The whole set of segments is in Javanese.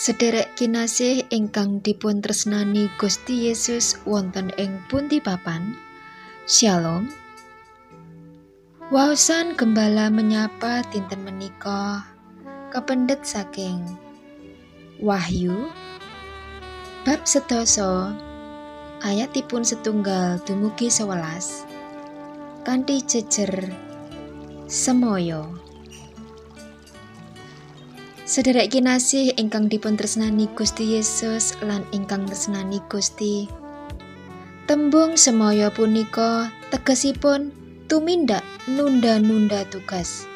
Sederek kinasih ingkang dipun tresnani Gusti Yesus wonten ing pundi papan. Shalom Waosan gembala menyapa dinten menika? Kependet saking Wahyu bab sedasa ayatipun setunggal dumugi sewelas. Kanthi jejer semoyo. Sederek kinasih ingkang dipun tresnani Gusti Yesus lan ingkang tresnani Gusti. Tembung semaya punika tegesipun tumindak nunda-nunda tugas.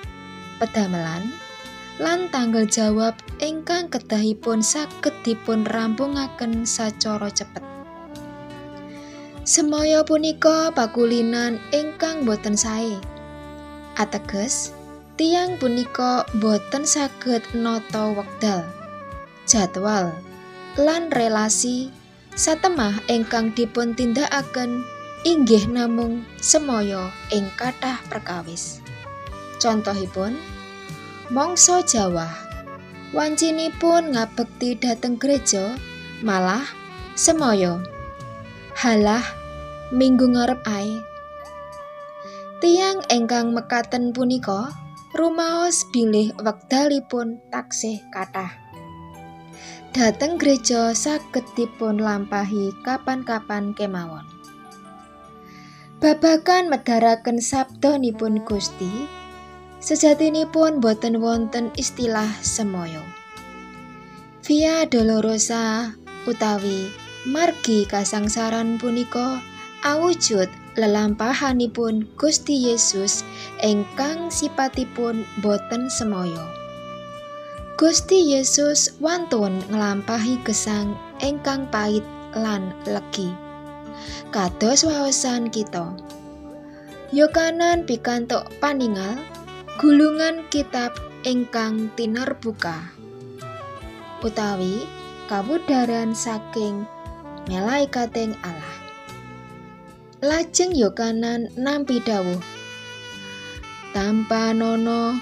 Pedamelan lan tanggal jawab ingkang kedahipun saged dipun rampungaken sacara cepet. Semaya punika pakulinan ingkang boten sae. Ateges, tiang punika boten saged noto wekdal jadwal lan relasi satemah ingkang dipun tindakaken inggih namung semoyo ing kathah perkawis contohipun mangsa Jawa wancinipun ngabekti dhateng gereja malah semoyo halah minggu ngarep ae tiang ingkang mekaten punika rumaos bilih wekdalipun taksih kathah. Dateng gereja saged dipun lampahi kapan-kapan kemawon. Babakan medharaken sabdanipun Gusti, sejatinipun boten wonten istilah semoyo. Via Dolorosa utawi margi kasangsaran punika awujud lelampahanipun Gusti Yesus ingkang sipatipun boten semoyo. Gusti Yesus wantun nglampahi gesang ingkang pait lan legi. Kados waosan kita. Yokanan pikantuk paningal gulungan kitab ingkang tinerbuka utawi kawudaran saking malaikating Allah. Lajeng Yokanan nampi dawuh. Tanpa nono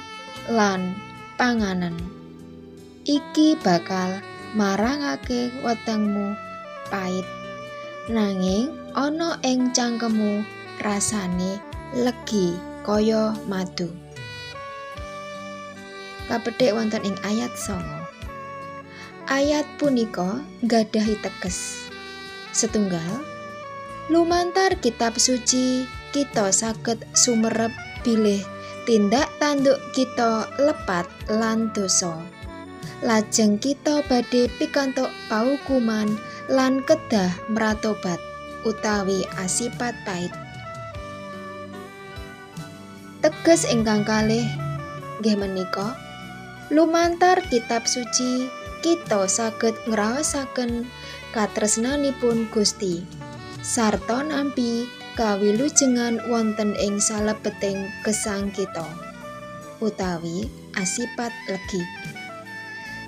lan panganan. Iki bakal marangake wetengmu pait. Nanging ana ing cangkemmu rasane legi kaya madu. Kapethik wonten ing ayat 9. Ayat punika nggadhahi teges. Setunggal Lumantar kitab suci, kita saged sumerep bilih tindak tanduk kita lepat lan dosa. Lajeng kita badhe pikantuk paukuman lan kedah meratobat utawi asipat pait. Teges ingkang kalih nggih menika lumantar kitab suci kita saged ngraosaken katresnanipun Gusti. sarta nampi kawilujengan wonten ing salebeting gesang kita utawi asipat legi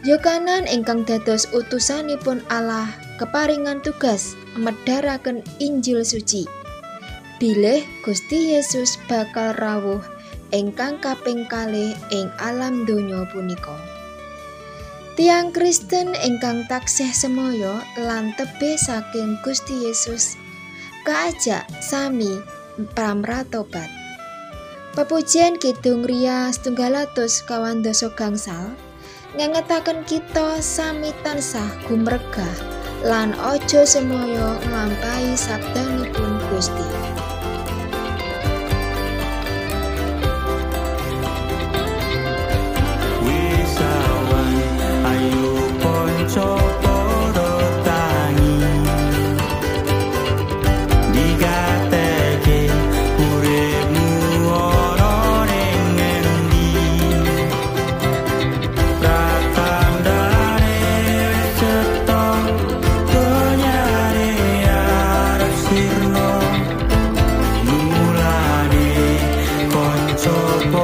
Yokanan ingkang dados utusanipun Allah keparingan tugas medharaken Injil suci bilih Gusti Yesus bakal rawuh ingkang kaping kalih ing alam donya punika Tiang Kristen ingkang taksih semoyo lan tebih saking Gusti Yesus kaajak sami pramratobat. Pepujian Kidung Ria Setungalatus kawan doso gangsal ngengetaken kita sami tansah gumregah lan ojo semoyo nglampahi sabdanipun Gusti. 어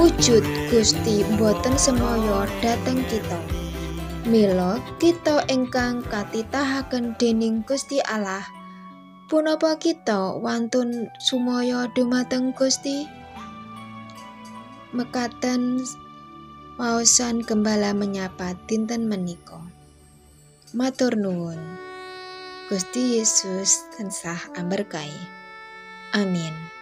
wujud Gusti boten semoyo dateng kita. Mila kita ingkang katitahaken dening Gusti Allah punapa kita wantun sumaya dumateng Gusti? Mekaten waosan gembala menyapa dinten menika. Matur nuwun. Gusti Yesus tansah amberkahi. Amin